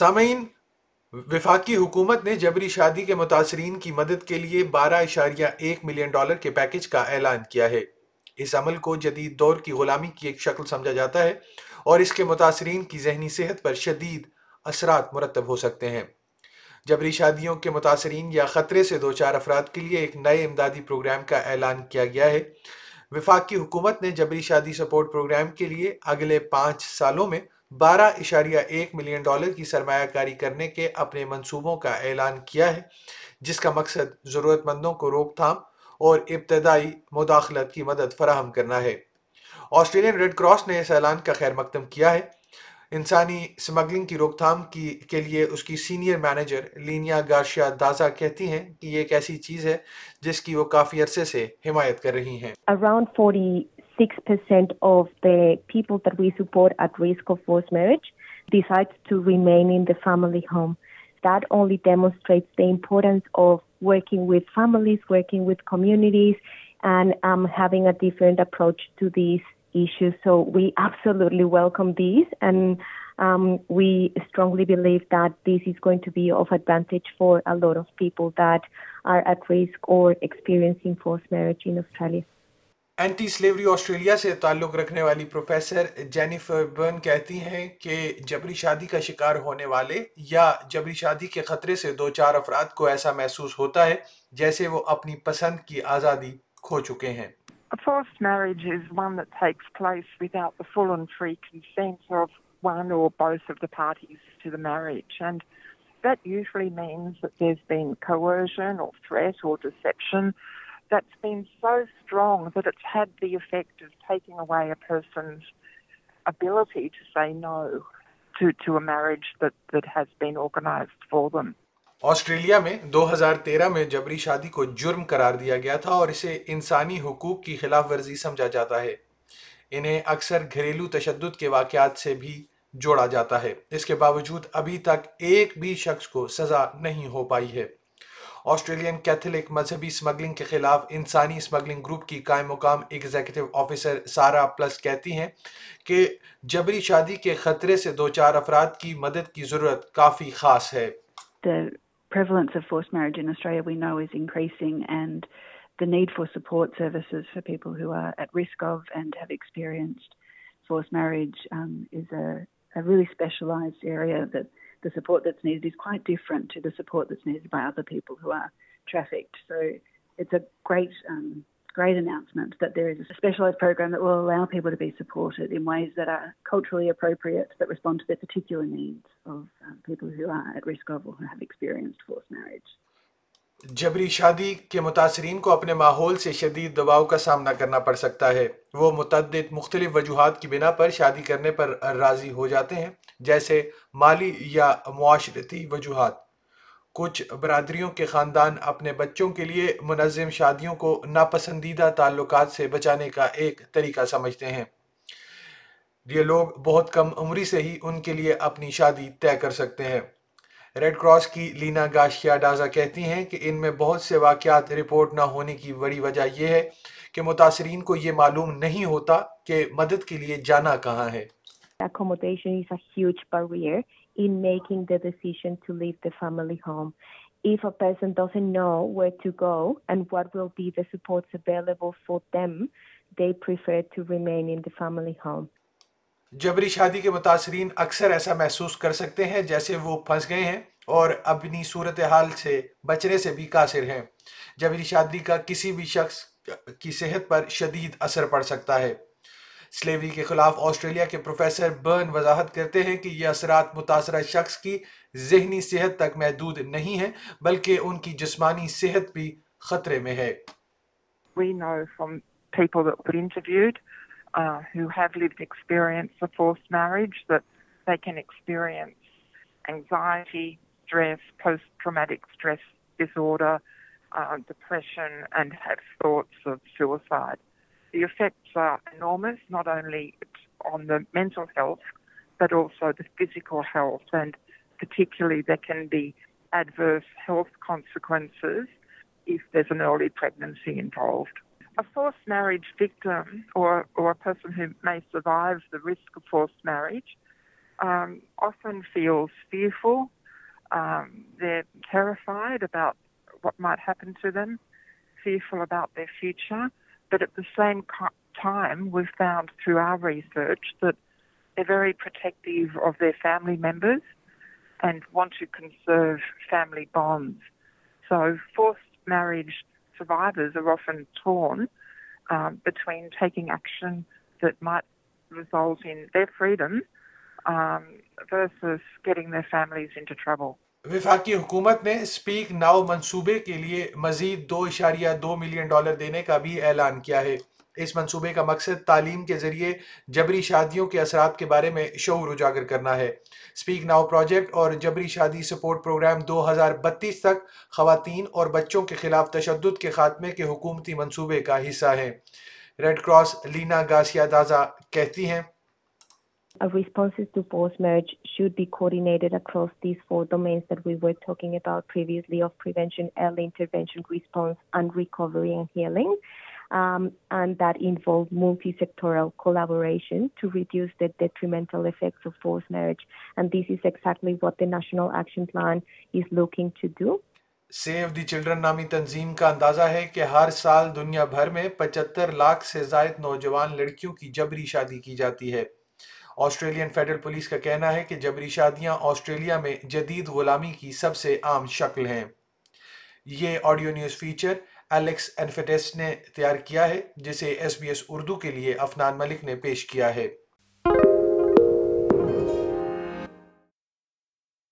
سامعین وفاقی حکومت نے جبری شادی کے متاثرین کی مدد کے لیے بارہ اشاریہ ایک ملین ڈالر کے پیکج کا اعلان کیا ہے۔ اس عمل کو جدید دور کی غلامی کی ایک شکل سمجھا جاتا ہے اور اس کے متاثرین کی ذہنی صحت پر شدید اثرات مرتب ہو سکتے ہیں۔ جبری شادیوں کے متاثرین یا خطرے سے دو چار افراد کے لیے ایک نئے امدادی پروگرام کا اعلان کیا گیا ہے۔ وفاق کی حکومت نے جبری شادی سپورٹ پروگرام کے لیے اگلے پانچ سالوں میں بارہ اشاریہ ایک ملین ڈالر کی سرمایہ کاری کرنے کے اپنے منصوبوں کا اعلان کیا ہے، جس کا مقصد ضرورت مندوں کو روک تھام اور ابتدائی مداخلت کی مدد فراہم کرنا ہے۔ آسٹریلین ریڈ کراس نے اس اعلان کا خیر مقدم کیا ہے۔ انسانی سمگلنگ کی روک تھام کی، کے لیے اس کی senior manager Linnea Garcia Daza کہتی ہیں کہ یہ ایک ایسی چیز ہے جس کی وہ کافی عرصے سے حمایت کر رہی ہیں۔ Around 40 six percent people family home that only demonstrates and I approach to these issues so we'll welcome this and we strongly believe that this is going to be of advantage for people that are اٹویز or anti slavery Australia سے تعلق رکھنے والی professor Jennifer burn کہتی ہیں کہ جبری شادی کا شکار ہونے والے یا جبری شادی کے خطرے سے دو چار افراد کو ایسا محسوس ہوتا ہے جیسے وہ اپنی پسند کی آزادی کھو چکے ہیں A forced marriage is one that takes place without the full and free consent of one or both of the parties to the marriage. And that usually means that there's been coercion or threat or deception that's been so strong that it's had the effect of taking away a person's ability to say no to, to a marriage that, that has been organised for them. Australia میں دو ہزار تیرہ میں جبری شادی کو جرم قرار دیا گیا تھا اور اسے انسانی حقوق کی خلاف ورزی سمجھا جاتا ہے۔ انہیں اکثر گھریلو تشدد کے واقعات سے بھی جوڑا جاتا ہے۔ اس کے باوجود ابھی تک ایک بھی شخص کو سزا نہیں ہو پائی ہے۔ آسٹریلین کیتھلک مذہبی سمگلنگ کے خلاف انسانی سمگلنگ گروپ کی قائم مقام ایگزیکٹو آفیسر سارا پلس کہتی ہیں کہ جبری شادی کے خطرے سے دو چار افراد کی مدد کی ضرورت کافی خاص ہے۔ Need for support services for people who are at risk of and have experienced force marriage is a really specialise area that the support that's needed is quite different to the support that's needed by other people who are trafficked. So it's a great um, great announcement that there is a specialised program that will allow people to be supported in ways that are culturally appropriate, that respond to the particular needs of um, people who are at risk of or who have experienced forced marriage. جبری شادی کے متاثرین کو اپنے ماحول سے شدید دباؤ کا سامنا کرنا پڑ سکتا ہے، وہ متعدد مختلف وجوہات کی بنا پر شادی کرنے پر راضی ہو جاتے ہیں، جیسے مالی یا معاشرتی وجوہات۔ کچھ برادریوں کے خاندان اپنے بچوں کے لیے منظم شادیوں کو ناپسندیدہ تعلقات سے بچانے کا ایک طریقہ سمجھتے ہیں۔ یہ لوگ بہت کم عمری سے ہی ان کے لیے اپنی شادی طے کر سکتے ہیں۔ ریڈ کراس کی لینا گاشیا ڈازا کہتی ہیں کہ ان میں بہت سے واقعات رپورٹ نہ ہونے کی بڑی وجہ یہ ہے کہ متاثرین کو یہ معلوم نہیں ہوتا کہ مدد کے لیے جانا کہاں ہے Accommodation is a huge barrier in making the decision to leave the family home. If a person doesn't know where to go and what will be the supports available for them, they prefer to remain in the family home. جبری شادی کے متاثرین اکثر ایسا محسوس کر سکتے ہیں جیسے وہ پھنس گئے ہیں اور اپنی صورتحال سے بچنے سے بھی قاصر ہیں۔ جبری شادی کا کسی بھی شخص کی صحت پر شدید اثر پڑ سکتا ہے۔ سلیوری کے خلاف آسٹریلیا کے پروفیسر برن وضاحت کرتے ہیں کہ یہ اثرات متاثرہ شخص کی ذہنی صحت تک محدود نہیں ہیں، بلکہ ان کی جسمانی صحت بھی خطرے میں ہے۔ We know from people that were interviewed uh, who have lived experience of forced marriage that they can experience anxiety, stress, post-traumatic stress disorder, uh, depression and have thoughts of suicide. the effects are enormous, not only on the mental health, but also the physical health. And particularly, there can be adverse health consequences if there's an early pregnancy involved. A forced marriage victim or, or a person who may survive the risk of forced marriage um, often feels fearful. Um, they're terrified about what might happen to them, fearful about their future. But at the same time, we've found through our research that they're very protective of their family members and want to conserve family bonds. So forced marriage survivors are often torn uh, between taking action that might result in their freedom um, versus getting their families into trouble. وفاقی حکومت نے speak now منصوبے کے لیے مزید دو اشاریہ دو million dollar دینے کا بھی اعلان کیا ہے اس منصوبے کا مقصد تعلیم کے ذریعے جبری شادیوں کے اثرات کے بارے میں شعور اجاگر کرنا ہے۔ سپیک ناؤ پروجیکٹ اور جبری شادی سپورٹ پروگرام دو ہزار بتیس تک خواتین اور بچوں کے خلاف تشدد کے خاتمے کے حکومتی منصوبے کا حصہ ہے ریڈ کراس لینا گاسیا دازا کہتی ہیں۔ Responses to post-marriage should be coordinated across these four domains that we were talking about previously of prevention early intervention, response, and recovery and healing um, and that involve multi-sectoral collaboration to reduce the detrimental effects of forced marriage. And this is exactly what the National Action Plan is looking to do. Save the Children نامی تنظیم کا اندازہ ہے کہ ہر سال دنیا بھر میں پچہتر لاکھ سے زائد نوجوان لڑکیوں کی جبری شادی کی جاتی ہے آسٹریلین فیڈرل پولیس کا کہنا ہے کہ جبری شادیاں آسٹریلیا میں جدید غلامی کی سب سے عام شکل ہیں یہ آڈیو نیوز فیچر الیکس انفیٹیس نے تیار کیا ہے، جسے ایس بی ایس اردو کے لیے افنان ملک نے پیش کیا ہے۔